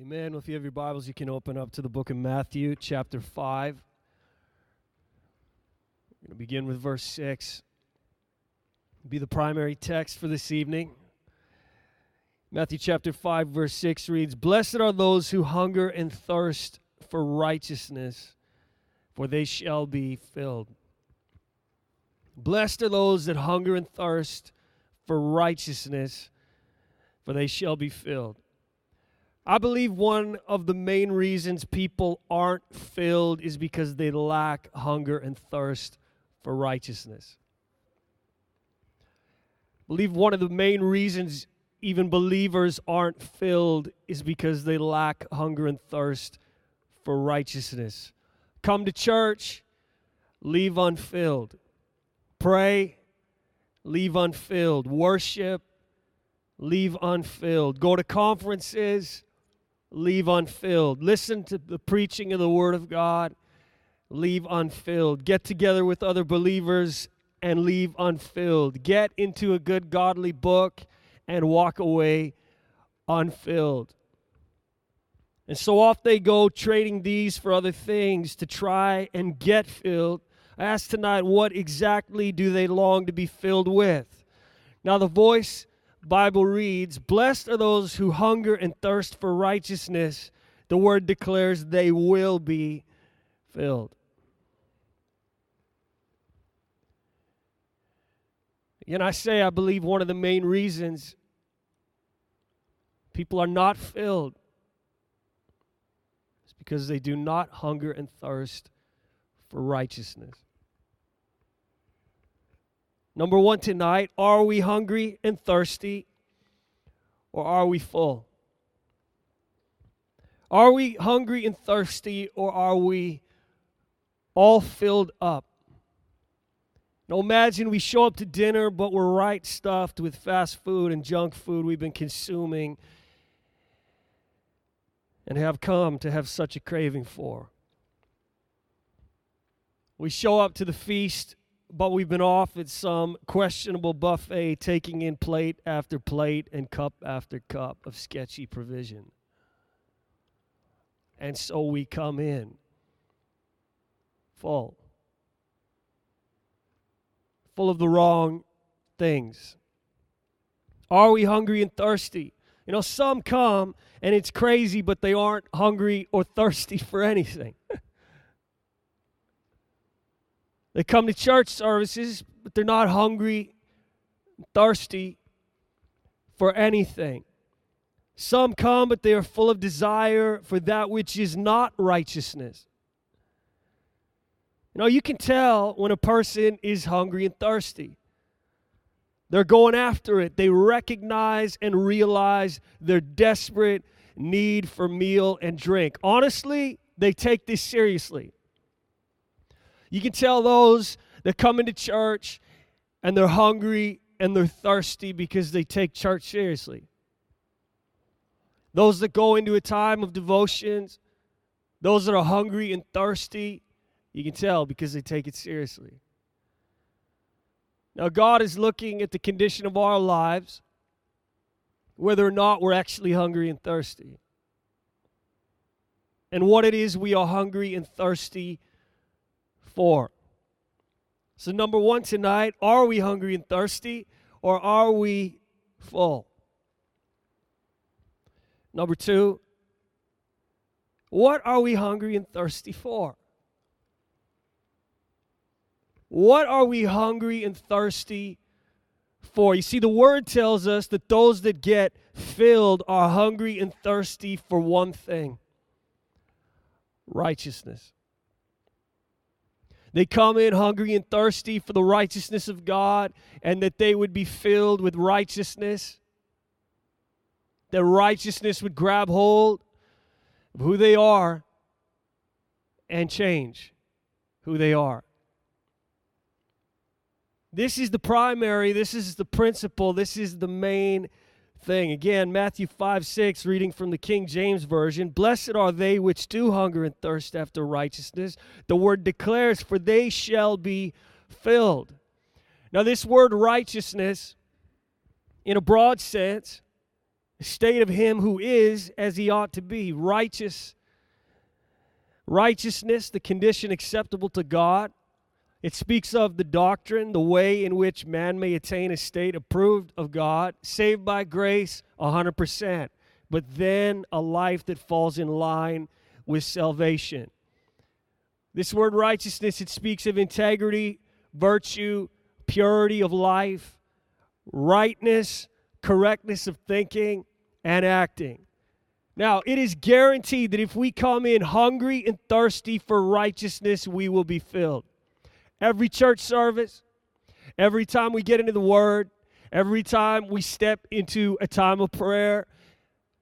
Amen. Well, if you have your Bibles, you can open up to the book of Matthew, chapter 5. We're going to begin with verse 6. Be the primary text for this evening. Matthew chapter 5, verse 6 reads Blessed are those who hunger and thirst for righteousness, for they shall be filled. Blessed are those that hunger and thirst for righteousness, for they shall be filled. I believe one of the main reasons people aren't filled is because they lack hunger and thirst for righteousness. I believe one of the main reasons even believers aren't filled is because they lack hunger and thirst for righteousness. Come to church, leave unfilled. Pray, leave unfilled. Worship, leave unfilled. Go to conferences, leave unfilled. Listen to the preaching of the Word of God, leave unfilled. Get together with other believers and leave unfilled. Get into a good godly book and walk away unfilled. And so off they go, trading these for other things to try and get filled. I ask tonight, what exactly do they long to be filled with? Now, the voice Bible reads, Blessed are those who hunger and thirst for righteousness. The word declares they will be filled. And I say, I believe one of the main reasons people are not filled is because they do not hunger and thirst for righteousness. Number one tonight are we hungry and thirsty or are we full? Are we hungry and thirsty or are we all filled up? Now imagine we show up to dinner, but we're right stuffed with fast food and junk food we've been consuming and have come to have such a craving for. We show up to the feast but we've been off at some questionable buffet, taking in plate after plate and cup after cup of sketchy provision. And so we come in full, full of the wrong things. Are we hungry and thirsty? You know, some come and it's crazy, but they aren't hungry or thirsty for anything. They come to church services, but they're not hungry, thirsty for anything. Some come, but they are full of desire for that which is not righteousness. You know, you can tell when a person is hungry and thirsty. They're going after it. They recognize and realize their desperate need for meal and drink. Honestly, they take this seriously. You can tell those that come into church and they're hungry and they're thirsty because they take church seriously. Those that go into a time of devotions, those that are hungry and thirsty, you can tell because they take it seriously. Now, God is looking at the condition of our lives, whether or not we're actually hungry and thirsty, and what it is we are hungry and thirsty for. So, number one tonight, are we hungry and thirsty or are we full? Number two, what are we hungry and thirsty for? What are we hungry and thirsty for? You see, the word tells us that those that get filled are hungry and thirsty for one thing righteousness. They come in hungry and thirsty for the righteousness of God and that they would be filled with righteousness. That righteousness would grab hold of who they are and change who they are. This is the primary, this is the principle, this is the main thing. Again, Matthew 5 6, reading from the King James Version Blessed are they which do hunger and thirst after righteousness. The word declares, For they shall be filled. Now, this word righteousness, in a broad sense, state of him who is as he ought to be, righteous. Righteousness, the condition acceptable to God. It speaks of the doctrine, the way in which man may attain a state approved of God, saved by grace 100%, but then a life that falls in line with salvation. This word righteousness, it speaks of integrity, virtue, purity of life, rightness, correctness of thinking and acting. Now, it is guaranteed that if we come in hungry and thirsty for righteousness, we will be filled. Every church service, every time we get into the Word, every time we step into a time of prayer,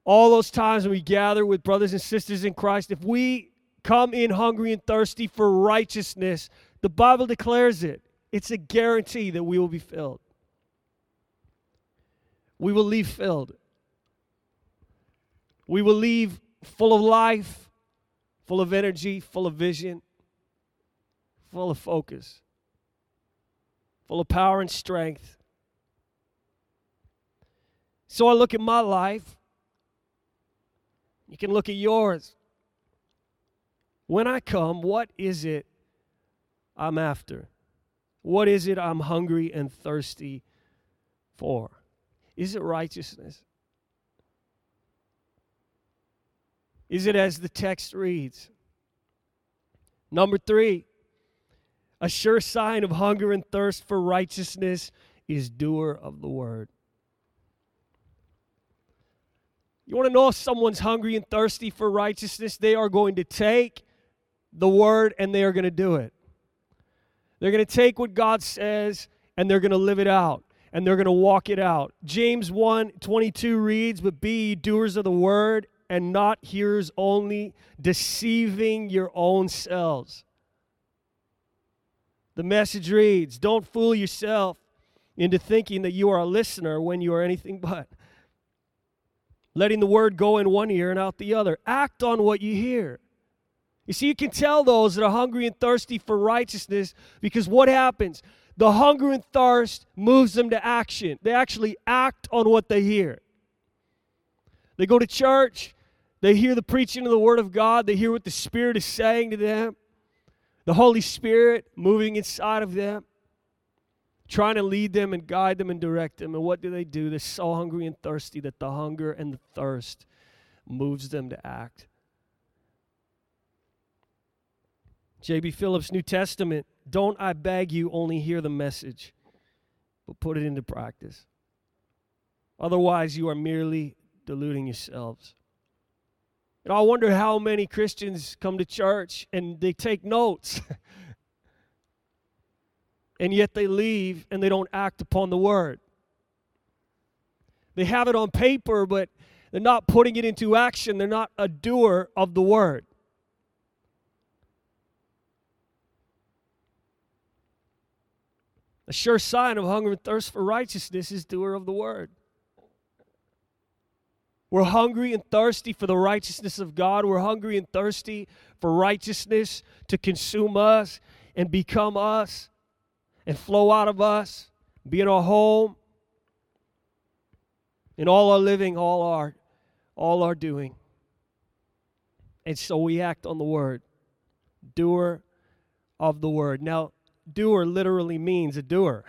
all those times when we gather with brothers and sisters in Christ, if we come in hungry and thirsty for righteousness, the Bible declares it. It's a guarantee that we will be filled. We will leave filled. We will leave full of life, full of energy, full of vision, full of focus, full of power and strength. So I look at my life. You can look at yours. When I come, what is it I'm after? What is it I'm hungry and thirsty for? Is it righteousness? Is it as the text reads? Number three, a sure sign of hunger and thirst for righteousness is doer of the word. You want to know if someone's hungry and thirsty for righteousness? They are going to take the word and they are going to do it. They're going to take what God says and they're going to live it out and they're going to walk it out. James 1 22 reads, But be doers of the word and not hearers only, deceiving your own selves. The message reads Don't fool yourself into thinking that you are a listener when you are anything but. Letting the word go in one ear and out the other. Act on what you hear. You see, you can tell those that are hungry and thirsty for righteousness because what happens? The hunger and thirst moves them to action. They actually act on what they hear. They go to church, they hear the preaching of the Word of God, they hear what the Spirit is saying to them, the Holy Spirit moving inside of them, trying to lead them and guide them and direct them. And what do they do? They're so hungry and thirsty that the hunger and the thirst moves them to act. J.B. Phillips, New Testament. Don't I beg you only hear the message, but put it into practice. Otherwise, you are merely deluding yourselves. And I wonder how many Christians come to church and they take notes, and yet they leave and they don't act upon the word. They have it on paper, but they're not putting it into action. They're not a doer of the word. A sure sign of hunger and thirst for righteousness is doer of the word. We're hungry and thirsty for the righteousness of God. We're hungry and thirsty for righteousness to consume us and become us and flow out of us, be in our home, in all our living, all our all our doing. And so we act on the word. Doer of the word. Now, doer literally means a doer,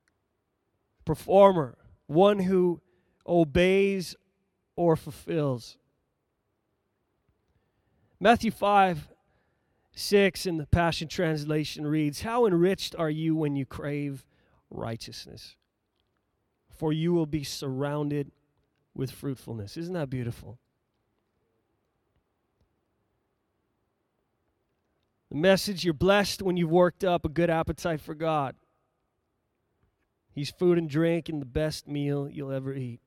performer, one who obeys or fulfills. Matthew 5 6 in the Passion Translation reads, How enriched are you when you crave righteousness? For you will be surrounded with fruitfulness. Isn't that beautiful? The message you're blessed when you've worked up a good appetite for God. He's food and drink and the best meal you'll ever eat.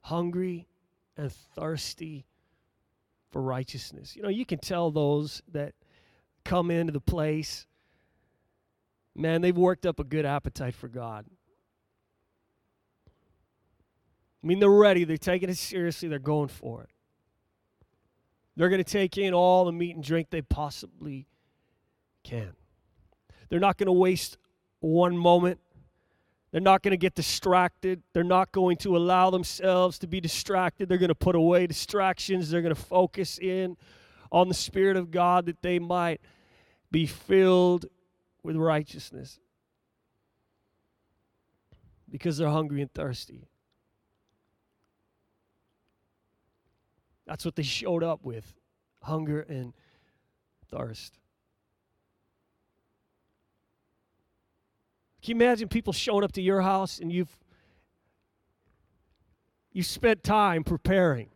Hungry and thirsty for righteousness. You know, you can tell those that come into the place, man, they've worked up a good appetite for God. I mean, they're ready, they're taking it seriously, they're going for it. They're going to take in all the meat and drink they possibly can. They're not going to waste one moment They're not going to get distracted. They're not going to allow themselves to be distracted. They're going to put away distractions. They're going to focus in on the Spirit of God that they might be filled with righteousness because they're hungry and thirsty. That's what they showed up with hunger and thirst. Can you imagine people showing up to your house and you've you spent time preparing?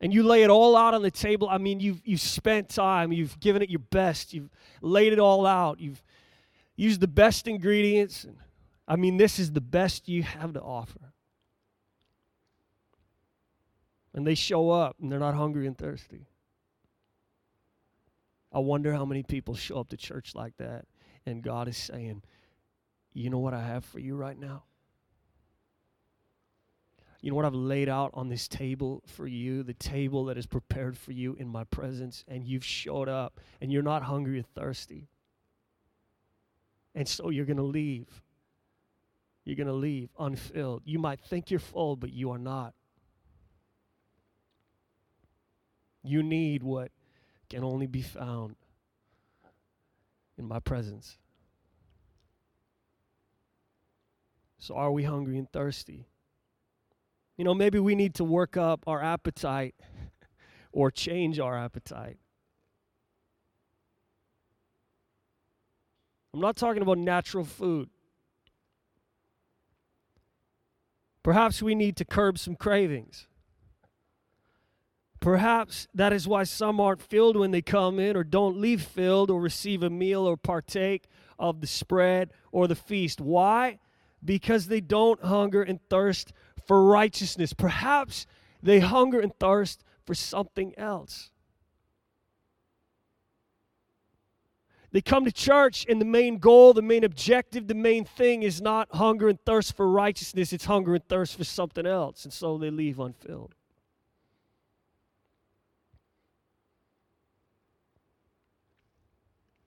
And you lay it all out on the table. I mean, you've you've spent time, you've given it your best, you've laid it all out, you've used the best ingredients. And, I mean, this is the best you have to offer. And they show up and they're not hungry and thirsty. I wonder how many people show up to church like that and God is saying, You know what I have for you right now? You know what I've laid out on this table for you, the table that is prepared for you in my presence, and you've showed up and you're not hungry or thirsty. And so you're going to leave. You're going to leave unfilled. You might think you're full, but you are not. You need what can only be found in my presence. So, are we hungry and thirsty? You know, maybe we need to work up our appetite or change our appetite. I'm not talking about natural food. Perhaps we need to curb some cravings. Perhaps that is why some aren't filled when they come in or don't leave filled or receive a meal or partake of the spread or the feast. Why? Because they don't hunger and thirst for righteousness. Perhaps they hunger and thirst for something else. They come to church, and the main goal, the main objective, the main thing is not hunger and thirst for righteousness, it's hunger and thirst for something else. And so they leave unfilled.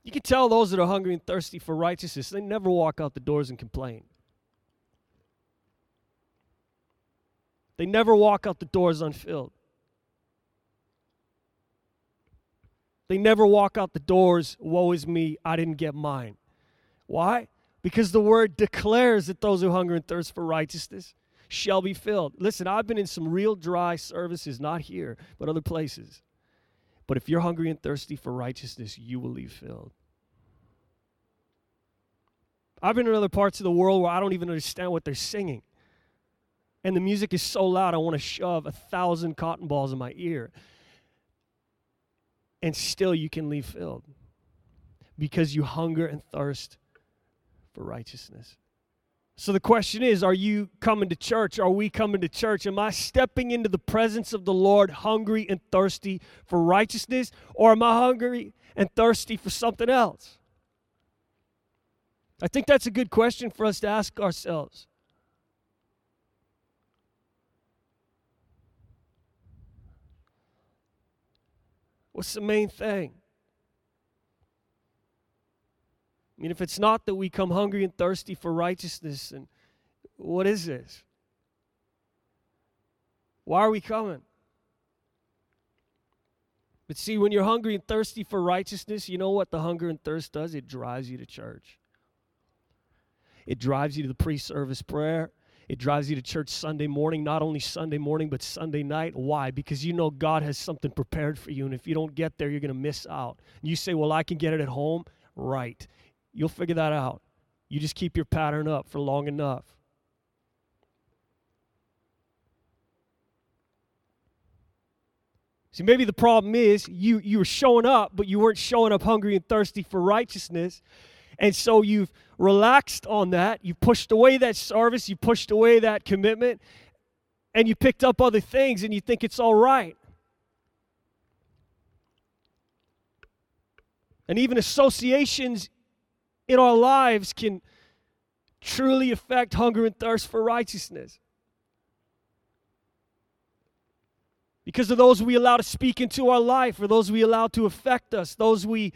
You can tell those that are hungry and thirsty for righteousness, they never walk out the doors and complain. They never walk out the doors unfilled. They never walk out the doors, woe is me, I didn't get mine. Why? Because the word declares that those who hunger and thirst for righteousness shall be filled. Listen, I've been in some real dry services, not here, but other places. But if you're hungry and thirsty for righteousness, you will leave filled. I've been in other parts of the world where I don't even understand what they're singing. And the music is so loud, I want to shove a thousand cotton balls in my ear. And still, you can leave filled because you hunger and thirst for righteousness. So the question is Are you coming to church? Are we coming to church? Am I stepping into the presence of the Lord hungry and thirsty for righteousness? Or am I hungry and thirsty for something else? I think that's a good question for us to ask ourselves. What's the main thing? I mean, if it's not that we come hungry and thirsty for righteousness, and what is this? Why are we coming? But see, when you're hungry and thirsty for righteousness, you know what the hunger and thirst does? It drives you to church. It drives you to the pre service prayer. It drives you to church Sunday morning, not only Sunday morning, but Sunday night. Why? Because you know God has something prepared for you. And if you don't get there, you're going to miss out. And you say, Well, I can get it at home. Right. You'll figure that out. You just keep your pattern up for long enough. See, maybe the problem is you you were showing up, but you weren't showing up hungry and thirsty for righteousness. And so you've relaxed on that. You pushed away that service. You pushed away that commitment. And you picked up other things and you think it's all right. And even associations in our lives can truly affect hunger and thirst for righteousness. Because of those we allow to speak into our life, or those we allow to affect us, those we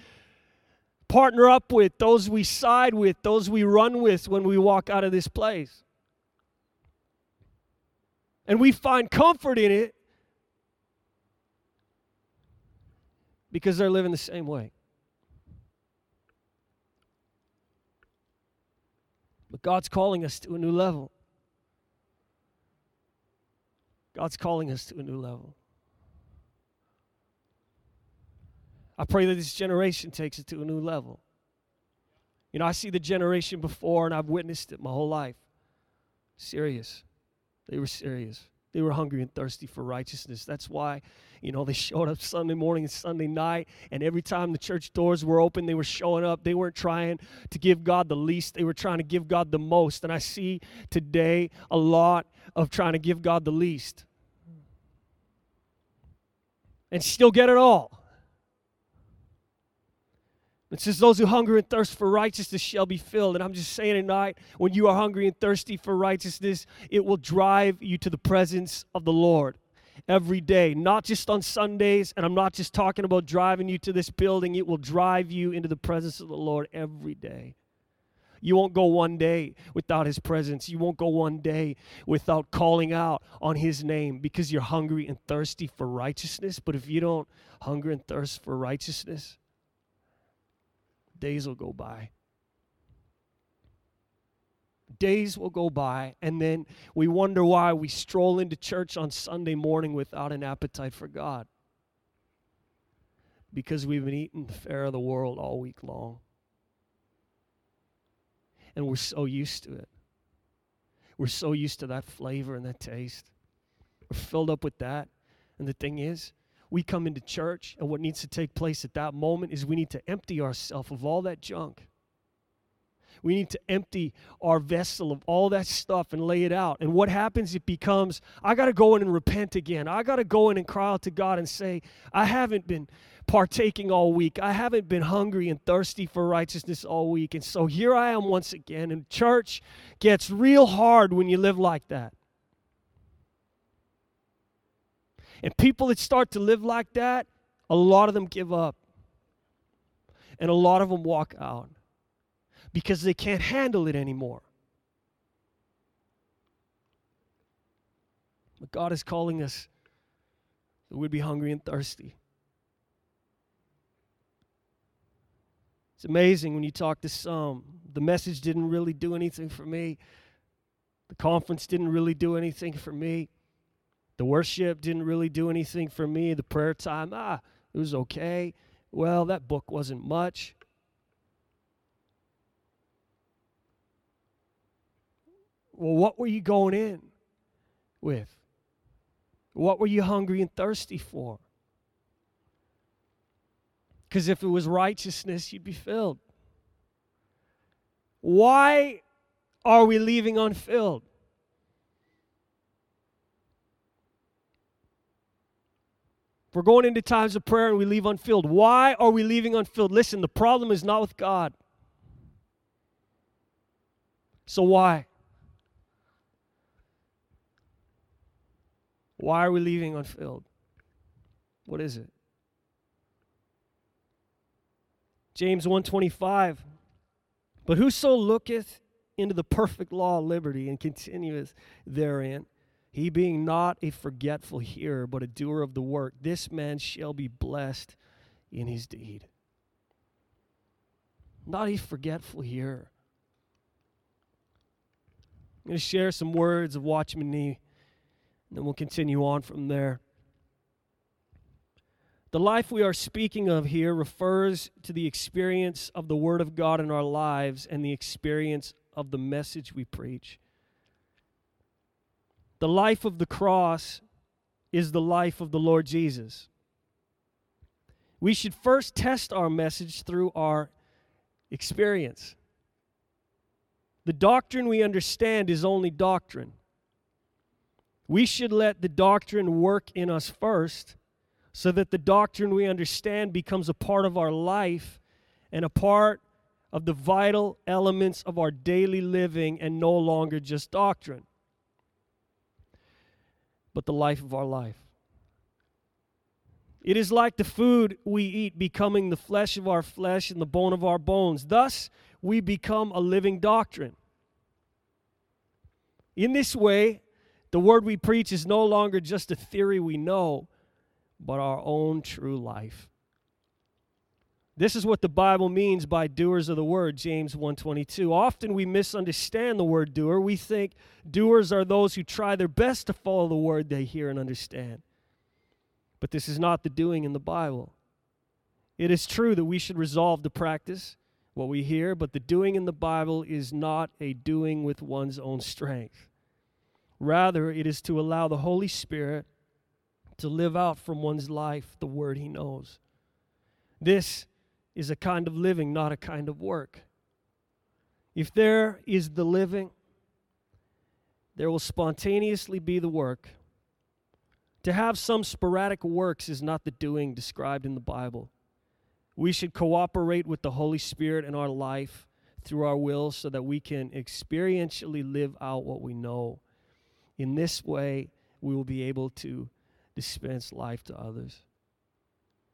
partner up with, those we side with, those we run with when we walk out of this place. And we find comfort in it because they're living the same way. But God's calling us to a new level. God's calling us to a new level. I pray that this generation takes it to a new level. You know, I see the generation before and I've witnessed it my whole life. Serious. They were serious. They were hungry and thirsty for righteousness. That's why, you know, they showed up Sunday morning and Sunday night. And every time the church doors were open, they were showing up. They weren't trying to give God the least, they were trying to give God the most. And I see today a lot of trying to give God the least and still get it all. It says, Those who hunger and thirst for righteousness shall be filled. And I'm just saying tonight, when you are hungry and thirsty for righteousness, it will drive you to the presence of the Lord every day, not just on Sundays. And I'm not just talking about driving you to this building, it will drive you into the presence of the Lord every day. You won't go one day without His presence. You won't go one day without calling out on His name because you're hungry and thirsty for righteousness. But if you don't hunger and thirst for righteousness, days will go by. Days will go by, and then we wonder why we stroll into church on Sunday morning without an appetite for God. Because we've been eating the fare of the world all week long. And we're so used to it. We're so used to that flavor and that taste. We're filled up with that. And the thing is, we come into church, and what needs to take place at that moment is we need to empty ourselves of all that junk. We need to empty our vessel of all that stuff and lay it out. And what happens? It becomes, I got to go in and repent again. I got to go in and cry out to God and say, I haven't been partaking all week. I haven't been hungry and thirsty for righteousness all week. And so here I am once again. And church gets real hard when you live like that. And people that start to live like that, a lot of them give up. And a lot of them walk out because they can't handle it anymore. But God is calling us that we'd be hungry and thirsty. It's amazing when you talk to some. The message didn't really do anything for me. The conference didn't really do anything for me. The worship didn't really do anything for me. The prayer time, ah, it was okay. Well, that book wasn't much. Well, what were you going in with? What were you hungry and thirsty for? Because if it was righteousness, you'd be filled. Why are we leaving unfilled? We're going into times of prayer and we leave unfilled, why are we leaving unfilled? Listen, the problem is not with God. So why? Why are we leaving unfilled? What is it? James 125 But whoso looketh into the perfect law of liberty and continueth therein he being not a forgetful hearer, but a doer of the work, this man shall be blessed in his deed. Not a forgetful hearer. I'm going to share some words of Watchman Nee, and then we'll continue on from there. The life we are speaking of here refers to the experience of the Word of God in our lives and the experience of the message we preach. The life of the cross is the life of the Lord Jesus. We should first test our message through our experience. The doctrine we understand is only doctrine. We should let the doctrine work in us first so that the doctrine we understand becomes a part of our life and a part of the vital elements of our daily living and no longer just doctrine but the life of our life. It is like the food we eat becoming the flesh of our flesh and the bone of our bones. Thus, we become a living doctrine. In this way, the word we preach is no longer just a theory we know, but our own true life. This is what the Bible means by doers of the word, James 1:22. Often we misunderstand the word doer. We think doers are those who try their best to follow the word they hear and understand. But this is not the doing in the Bible. It is true that we should resolve to practice what we hear, but the doing in the Bible is not a doing with one's own strength. Rather, it is to allow the Holy Spirit to live out from one's life the word he knows. This is a kind of living, not a kind of work. If there is the living, there will spontaneously be the work. To have some sporadic works is not the doing described in the Bible. We should cooperate with the Holy Spirit in our life through our will so that we can experientially live out what we know. In this way, we will be able to dispense life to others.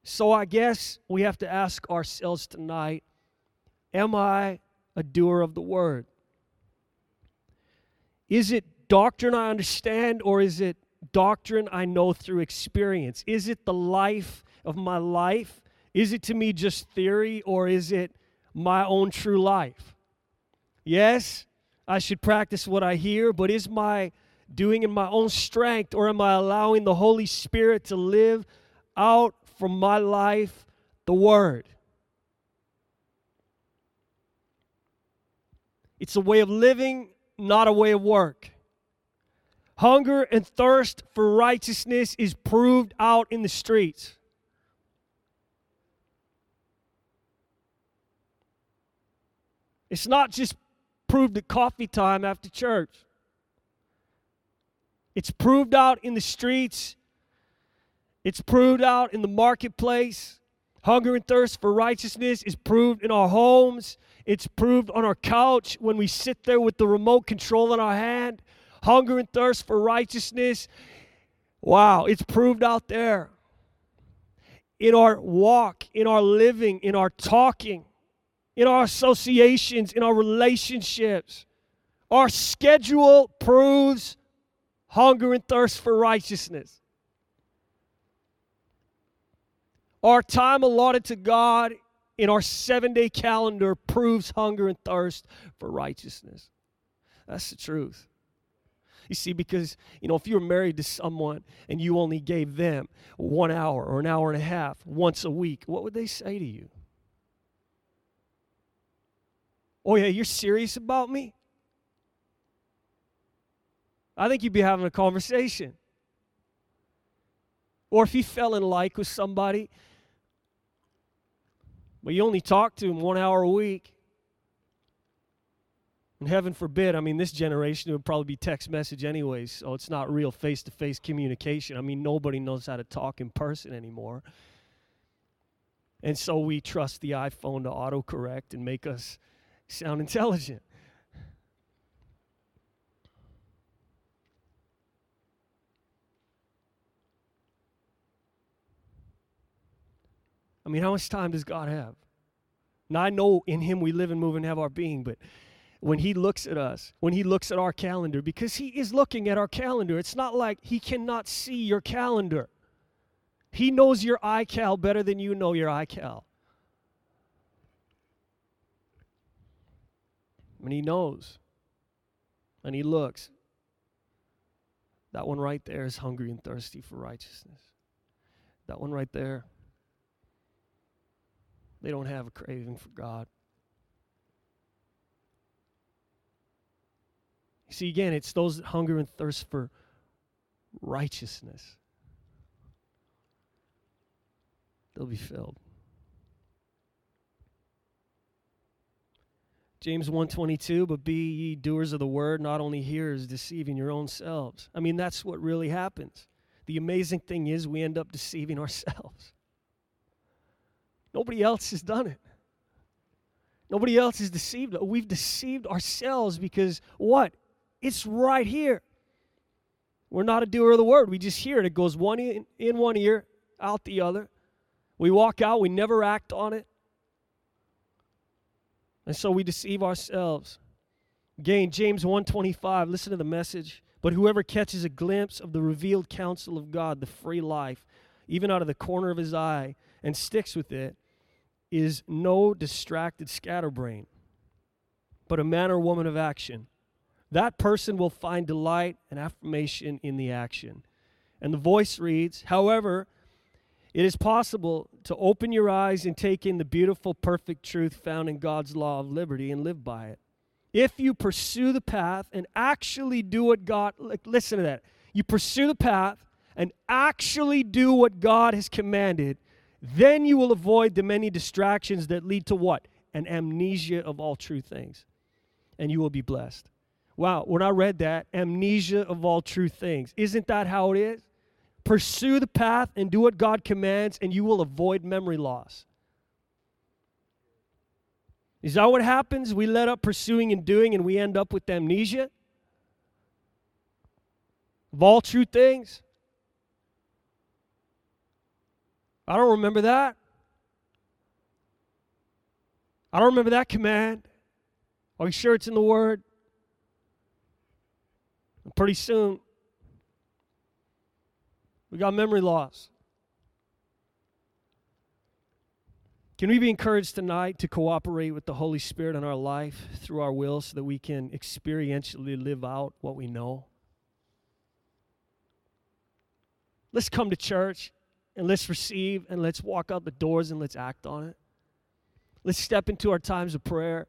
So I guess we have to ask ourselves tonight Am I a doer of the word? Is it doctrine I understand or is it doctrine I know through experience? Is it the life of my life? Is it to me just theory or is it my own true life? Yes, I should practice what I hear, but is my doing in my own strength or am I allowing the Holy Spirit to live out from my life the Word. It's a way of living, not a way of work. Hunger and thirst for righteousness is proved out in the streets. It's not just proved at coffee time after church. It's proved out in the streets it's proved out in the marketplace. Hunger and thirst for righteousness is proved in our homes. It's proved on our couch when we sit there with the remote control in our hand. Hunger and thirst for righteousness. Wow, it's proved out there. In our walk, in our living, in our talking, in our associations, in our relationships. Our schedule proves hunger and thirst for righteousness. Our time allotted to God in our seven day calendar proves hunger and thirst for righteousness. That's the truth. You see, because, you know, if you were married to someone and you only gave them one hour or an hour and a half once a week, what would they say to you? Oh, yeah, you're serious about me? I think you'd be having a conversation. Or if you fell in like with somebody but you only talk to them one hour a week. And heaven forbid, I mean, this generation would probably be text message anyways, so it's not real face to face communication. I mean, nobody knows how to talk in person anymore. And so we trust the iPhone to autocorrect and make us sound intelligent. I mean, how much time does God have? Now, I know in Him we live and move and have our being, but when He looks at us, when He looks at our calendar, because He is looking at our calendar, it's not like He cannot see your calendar. He knows your iCal better than you know your iCal. And He knows. And He looks. That one right there is hungry and thirsty for righteousness. That one right there they don't have a craving for God. You see, again, it's those that hunger and thirst for righteousness. They'll be filled. James 122, but be ye doers of the word, not only hearers, deceiving your own selves. I mean, that's what really happens. The amazing thing is we end up deceiving ourselves. Nobody else has done it. Nobody else has deceived. We've deceived ourselves because what? It's right here. We're not a doer of the word. We just hear it. It goes one in, in one ear out the other. We walk out, we never act on it. And so we deceive ourselves. Again, James 125, listen to the message. But whoever catches a glimpse of the revealed counsel of God, the free life, even out of the corner of his eye, and sticks with it, is no distracted scatterbrain, but a man or woman of action. That person will find delight and affirmation in the action. And the voice reads, However, it is possible to open your eyes and take in the beautiful, perfect truth found in God's law of liberty and live by it. If you pursue the path and actually do what God, listen to that. You pursue the path and actually do what God has commanded, then you will avoid the many distractions that lead to what? An amnesia of all true things. And you will be blessed. Wow, when I read that, amnesia of all true things. Isn't that how it is? Pursue the path and do what God commands, and you will avoid memory loss. Is that what happens? We let up pursuing and doing, and we end up with amnesia of all true things. I don't remember that. I don't remember that command. Are you sure it's in the Word? And pretty soon, we got memory loss. Can we be encouraged tonight to cooperate with the Holy Spirit in our life through our will so that we can experientially live out what we know? Let's come to church and let's receive and let's walk out the doors and let's act on it. Let's step into our times of prayer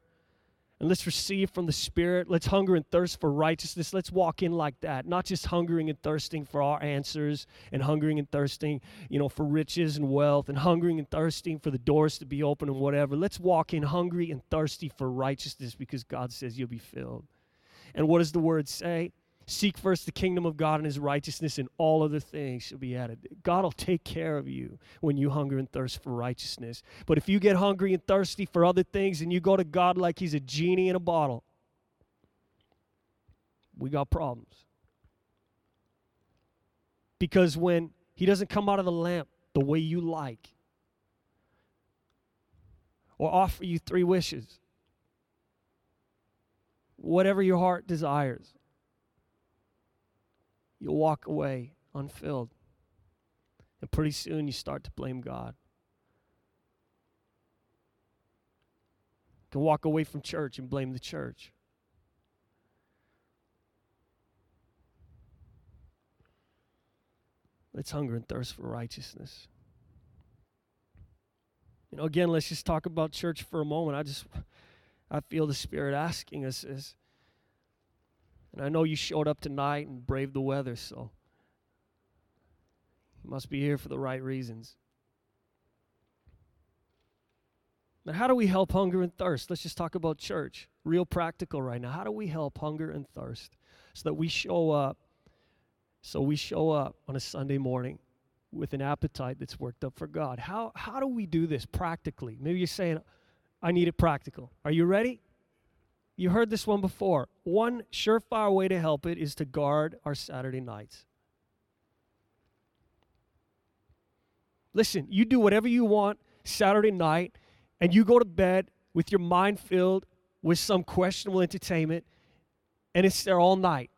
and let's receive from the Spirit. Let's hunger and thirst for righteousness. Let's walk in like that, not just hungering and thirsting for our answers and hungering and thirsting, you know, for riches and wealth and hungering and thirsting for the doors to be open and whatever. Let's walk in hungry and thirsty for righteousness because God says you'll be filled. And what does the word say? Seek first the kingdom of God and his righteousness, and all other things shall be added. God will take care of you when you hunger and thirst for righteousness. But if you get hungry and thirsty for other things and you go to God like he's a genie in a bottle, we got problems. Because when he doesn't come out of the lamp the way you like, or offer you three wishes, whatever your heart desires you'll walk away unfilled. And pretty soon you start to blame God. You can walk away from church and blame the church. Let's hunger and thirst for righteousness. You know, again, let's just talk about church for a moment. I just, I feel the Spirit asking us is, and I know you showed up tonight and braved the weather, so you must be here for the right reasons. But how do we help hunger and thirst? Let's just talk about church. Real practical right now. How do we help hunger and thirst so that we show up so we show up on a Sunday morning with an appetite that's worked up for God? How how do we do this practically? Maybe you're saying I need it practical. Are you ready? You heard this one before. One surefire way to help it is to guard our Saturday nights. Listen, you do whatever you want Saturday night, and you go to bed with your mind filled with some questionable entertainment, and it's there all night.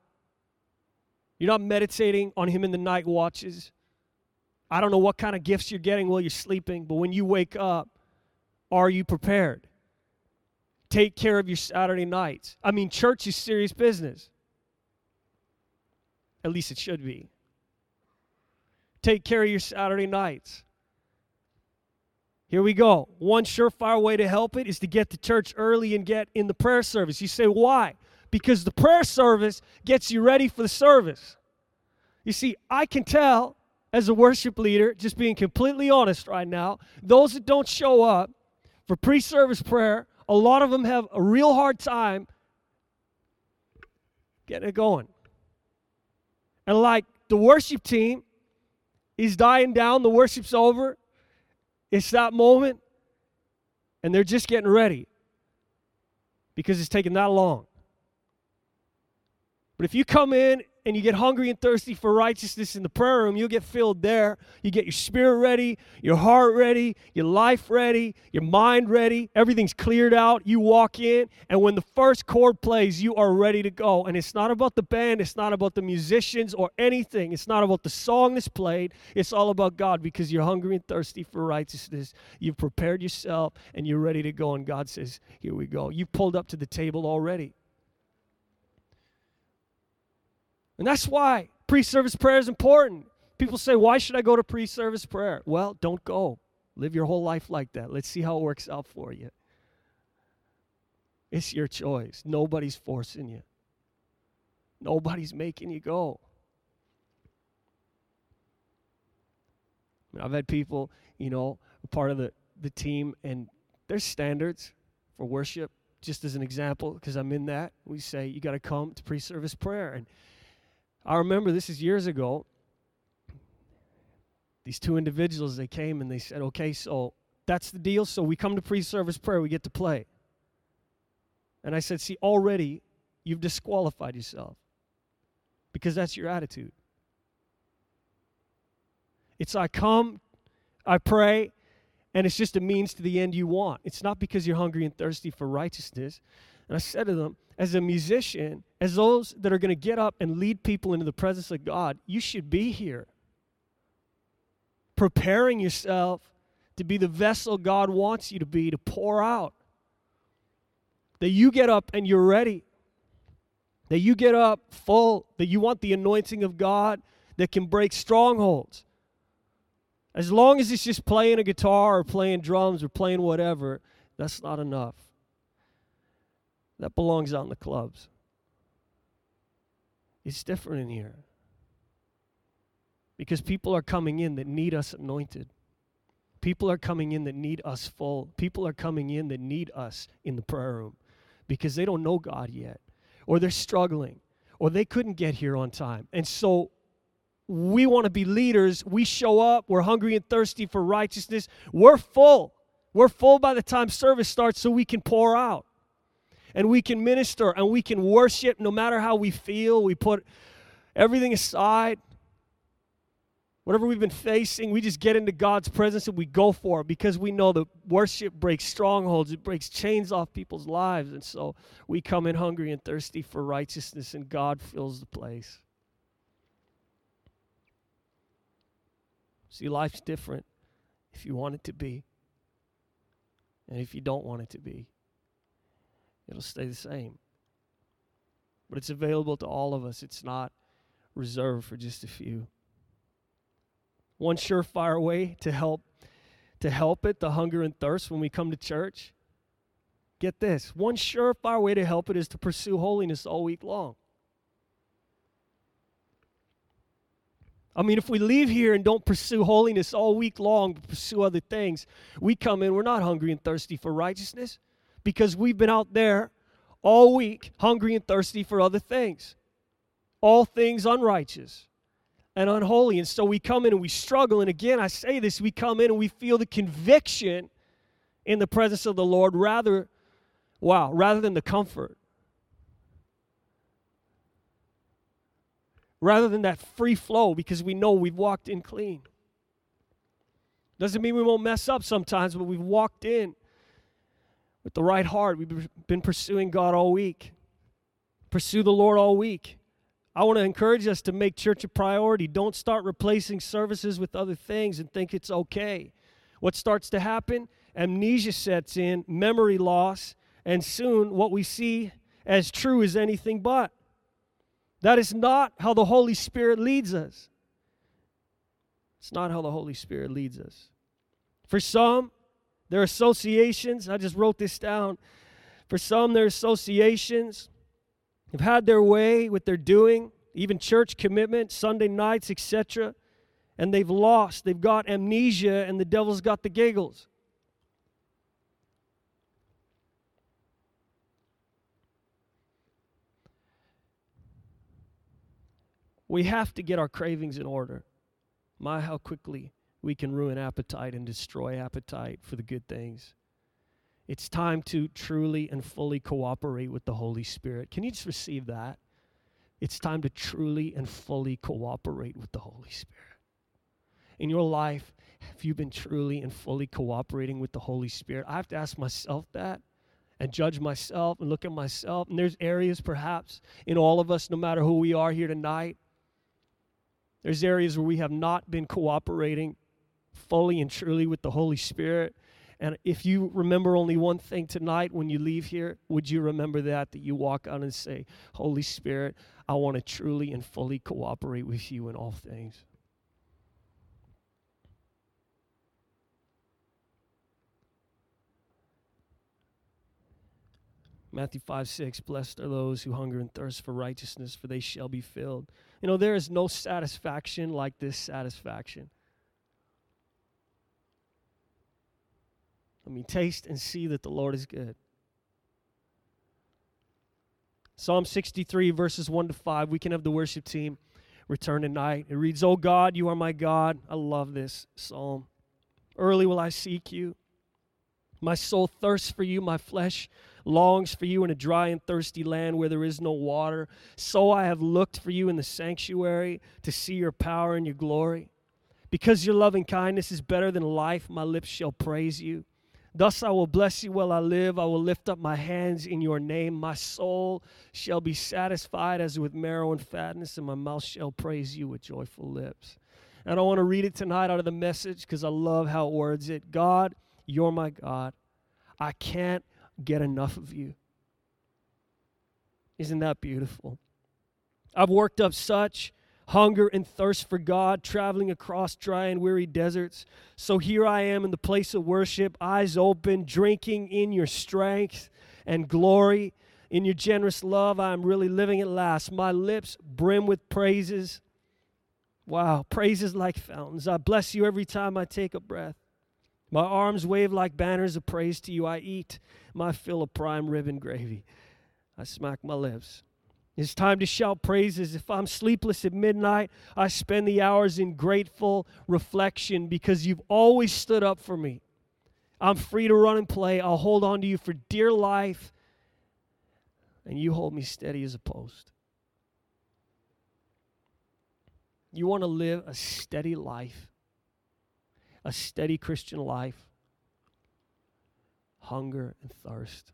You're not meditating on Him in the night watches. I don't know what kind of gifts you're getting while you're sleeping, but when you wake up, are you prepared? Take care of your Saturday nights. I mean, church is serious business. At least it should be. Take care of your Saturday nights. Here we go. One surefire way to help it is to get to church early and get in the prayer service. You say, why? Because the prayer service gets you ready for the service. You see, I can tell as a worship leader, just being completely honest right now, those that don't show up for pre service prayer a lot of them have a real hard time getting it going. And like the worship team is dying down, the worship's over. It's that moment, and they're just getting ready because it's taking that long. But if you come in and you get hungry and thirsty for righteousness in the prayer room, you'll get filled there. You get your spirit ready, your heart ready, your life ready, your mind ready. Everything's cleared out. You walk in, and when the first chord plays, you are ready to go. And it's not about the band, it's not about the musicians or anything. It's not about the song that's played. It's all about God because you're hungry and thirsty for righteousness. You've prepared yourself and you're ready to go. And God says, Here we go. You've pulled up to the table already. And that's why pre service prayer is important. People say, Why should I go to pre service prayer? Well, don't go. Live your whole life like that. Let's see how it works out for you. It's your choice. Nobody's forcing you, nobody's making you go. I've had people, you know, part of the, the team, and there's standards for worship, just as an example, because I'm in that. We say, you got to come to pre service prayer. And I remember this is years ago. These two individuals, they came and they said, okay, so that's the deal. So we come to pre service prayer, we get to play. And I said, see, already you've disqualified yourself because that's your attitude. It's I come, I pray, and it's just a means to the end you want. It's not because you're hungry and thirsty for righteousness. And I said to them, as a musician, as those that are going to get up and lead people into the presence of God, you should be here. Preparing yourself to be the vessel God wants you to be, to pour out. That you get up and you're ready. That you get up full, that you want the anointing of God that can break strongholds. As long as it's just playing a guitar or playing drums or playing whatever, that's not enough. That belongs out in the clubs. It's different in here. Because people are coming in that need us anointed. People are coming in that need us full. People are coming in that need us in the prayer room because they don't know God yet, or they're struggling, or they couldn't get here on time. And so we want to be leaders. We show up, we're hungry and thirsty for righteousness. We're full. We're full by the time service starts so we can pour out and we can minister and we can worship no matter how we feel. We put everything aside. Whatever we've been facing, we just get into God's presence and we go for it because we know that worship breaks strongholds, it breaks chains off people's lives. And so we come in hungry and thirsty for righteousness, and God fills the place. See, life's different if you want it to be, and if you don't want it to be it'll stay the same. But it's available to all of us, it's not reserved for just a few. One surefire way to help to help it, the hunger and thirst when we come to church. Get this. One surefire way to help it is to pursue holiness all week long. I mean, if we leave here and don't pursue holiness all week long, pursue other things, we come in, we're not hungry and thirsty for righteousness because we've been out there all week hungry and thirsty for other things. All things unrighteous and unholy. And so we come in and we struggle. And again, I say this we come in and we feel the conviction in the presence of the Lord rather, wow, rather than the comfort. Rather than that free flow because we know we've walked in clean. Doesn't mean we won't mess up sometimes, but we've walked in with the right heart. We've been pursuing God all week. Pursue the Lord all week. I want to encourage us to make church a priority. Don't start replacing services with other things and think it's okay. What starts to happen? Amnesia sets in, memory loss, and soon what we see as true is anything but. That is not how the Holy Spirit leads us. It's not how the Holy Spirit leads us. For some, their associations, I just wrote this down. For some, their associations have had their way with their doing, even church commitment, Sunday nights, etc. And they've lost. They've got amnesia, and the devil's got the giggles. We have to get our cravings in order. My, how quickly we can ruin appetite and destroy appetite for the good things. It's time to truly and fully cooperate with the Holy Spirit. Can you just receive that? It's time to truly and fully cooperate with the Holy Spirit. In your life, have you been truly and fully cooperating with the Holy Spirit? I have to ask myself that and judge myself and look at myself. And there's areas perhaps in all of us, no matter who we are here tonight, there's areas where we have not been cooperating fully and truly with the Holy Spirit. And if you remember only one thing tonight when you leave here, would you remember that? That you walk out and say, Holy Spirit, I want to truly and fully cooperate with you in all things. Matthew 5 6, blessed are those who hunger and thirst for righteousness, for they shall be filled. You know, there is no satisfaction like this satisfaction. I me taste and see that the Lord is good. Psalm 63, verses 1 to 5. We can have the worship team return tonight. It reads, Oh God, you are my God. I love this psalm. Early will I seek you. My soul thirsts for you, my flesh longs for you in a dry and thirsty land where there is no water. So I have looked for you in the sanctuary to see your power and your glory. Because your loving kindness is better than life, my lips shall praise you. Thus I will bless you while I live. I will lift up my hands in your name. My soul shall be satisfied as with marrow and fatness, and my mouth shall praise you with joyful lips. And I want to read it tonight out of the message because I love how it words it. God, you're my God. I can't get enough of you. Isn't that beautiful? I've worked up such hunger and thirst for God, traveling across dry and weary deserts. So here I am in the place of worship, eyes open, drinking in your strength and glory. In your generous love, I am really living at last. My lips brim with praises. Wow, praises like fountains. I bless you every time I take a breath. My arms wave like banners of praise to you. I eat my fill of prime rib and gravy. I smack my lips. It's time to shout praises. If I'm sleepless at midnight, I spend the hours in grateful reflection because you've always stood up for me. I'm free to run and play. I'll hold on to you for dear life, and you hold me steady as a post. You want to live a steady life a steady Christian life, hunger and thirst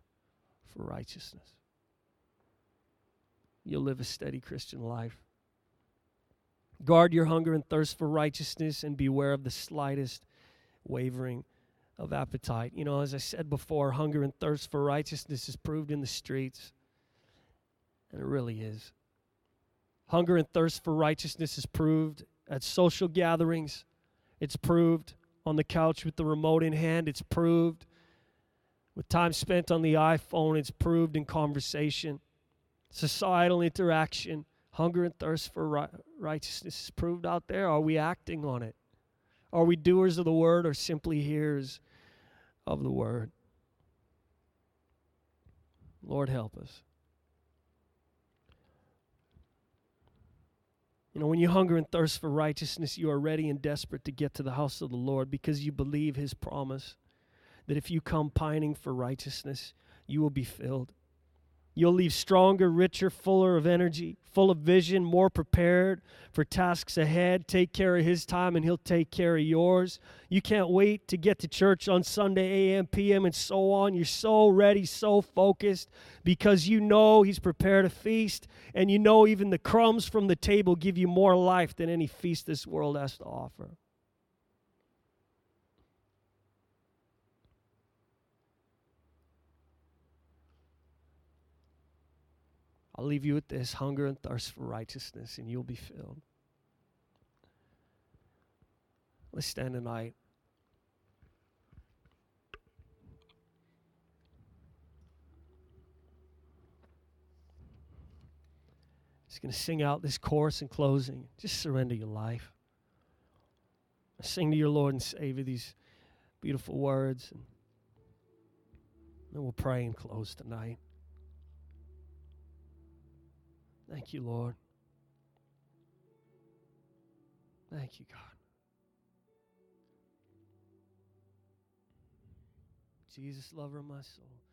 for righteousness. You'll live a steady Christian life. Guard your hunger and thirst for righteousness and beware of the slightest wavering of appetite. You know, as I said before, hunger and thirst for righteousness is proved in the streets, and it really is. Hunger and thirst for righteousness is proved at social gatherings, it's proved on the couch with the remote in hand. It's proved with time spent on the iPhone. It's proved in conversation, societal interaction, hunger and thirst for righteousness is proved out there. Are we acting on it? Are we doers of the word or simply hearers of the word? Lord, help us. You know, when you hunger and thirst for righteousness, you are ready and desperate to get to the house of the Lord because you believe his promise that if you come pining for righteousness, you will be filled. You'll leave stronger, richer, fuller of energy, full of vision, more prepared for tasks ahead. Take care of His time, and He'll take care of yours. You can't wait to get to church on Sunday, a.m., p.m., and so on. You're so ready, so focused because you know He's prepared a feast, and you know even the crumbs from the table give you more life than any feast this world has to offer. I'll leave you with this hunger and thirst for righteousness, and you'll be filled. Let's stand tonight. Just going to sing out this chorus in closing. Just surrender your life. Sing to your Lord and Savior these beautiful words. And then we'll pray and close tonight. Thank you, Lord. Thank you, God. Jesus, lover of my soul.